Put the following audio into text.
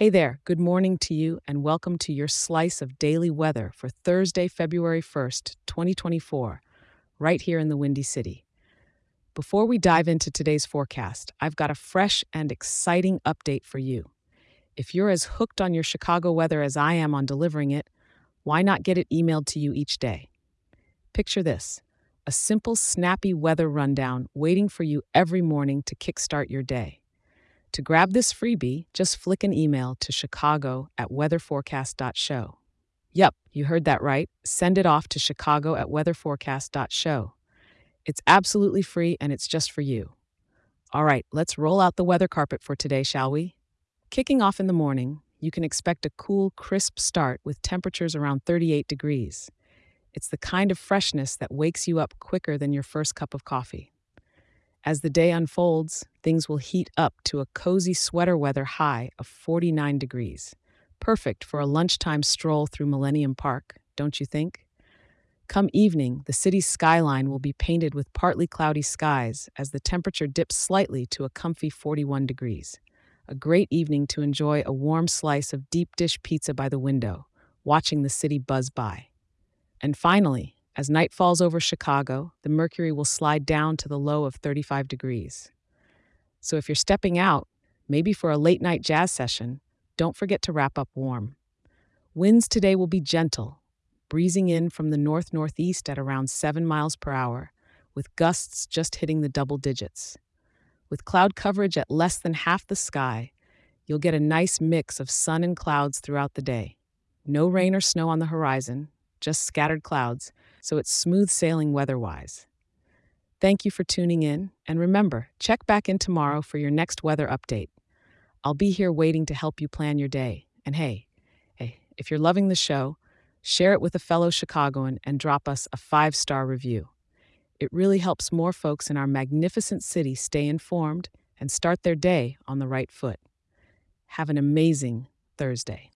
Hey there, good morning to you, and welcome to your slice of daily weather for Thursday, February 1st, 2024, right here in the Windy City. Before we dive into today's forecast, I've got a fresh and exciting update for you. If you're as hooked on your Chicago weather as I am on delivering it, why not get it emailed to you each day? Picture this a simple, snappy weather rundown waiting for you every morning to kickstart your day. To grab this freebie, just flick an email to chicago at weatherforecast.show. Yep, you heard that right. Send it off to chicago at weatherforecast.show. It's absolutely free and it's just for you. All right, let's roll out the weather carpet for today, shall we? Kicking off in the morning, you can expect a cool, crisp start with temperatures around 38 degrees. It's the kind of freshness that wakes you up quicker than your first cup of coffee. As the day unfolds, things will heat up to a cozy sweater weather high of 49 degrees. Perfect for a lunchtime stroll through Millennium Park, don't you think? Come evening, the city's skyline will be painted with partly cloudy skies as the temperature dips slightly to a comfy 41 degrees. A great evening to enjoy a warm slice of deep dish pizza by the window, watching the city buzz by. And finally, as night falls over Chicago, the mercury will slide down to the low of 35 degrees. So if you're stepping out, maybe for a late night jazz session, don't forget to wrap up warm. Winds today will be gentle, breezing in from the north northeast at around 7 miles per hour, with gusts just hitting the double digits. With cloud coverage at less than half the sky, you'll get a nice mix of sun and clouds throughout the day. No rain or snow on the horizon, just scattered clouds, so it's smooth sailing weather wise. Thank you for tuning in, and remember, check back in tomorrow for your next weather update. I'll be here waiting to help you plan your day. And hey, hey, if you're loving the show, share it with a fellow Chicagoan and drop us a five star review. It really helps more folks in our magnificent city stay informed and start their day on the right foot. Have an amazing Thursday.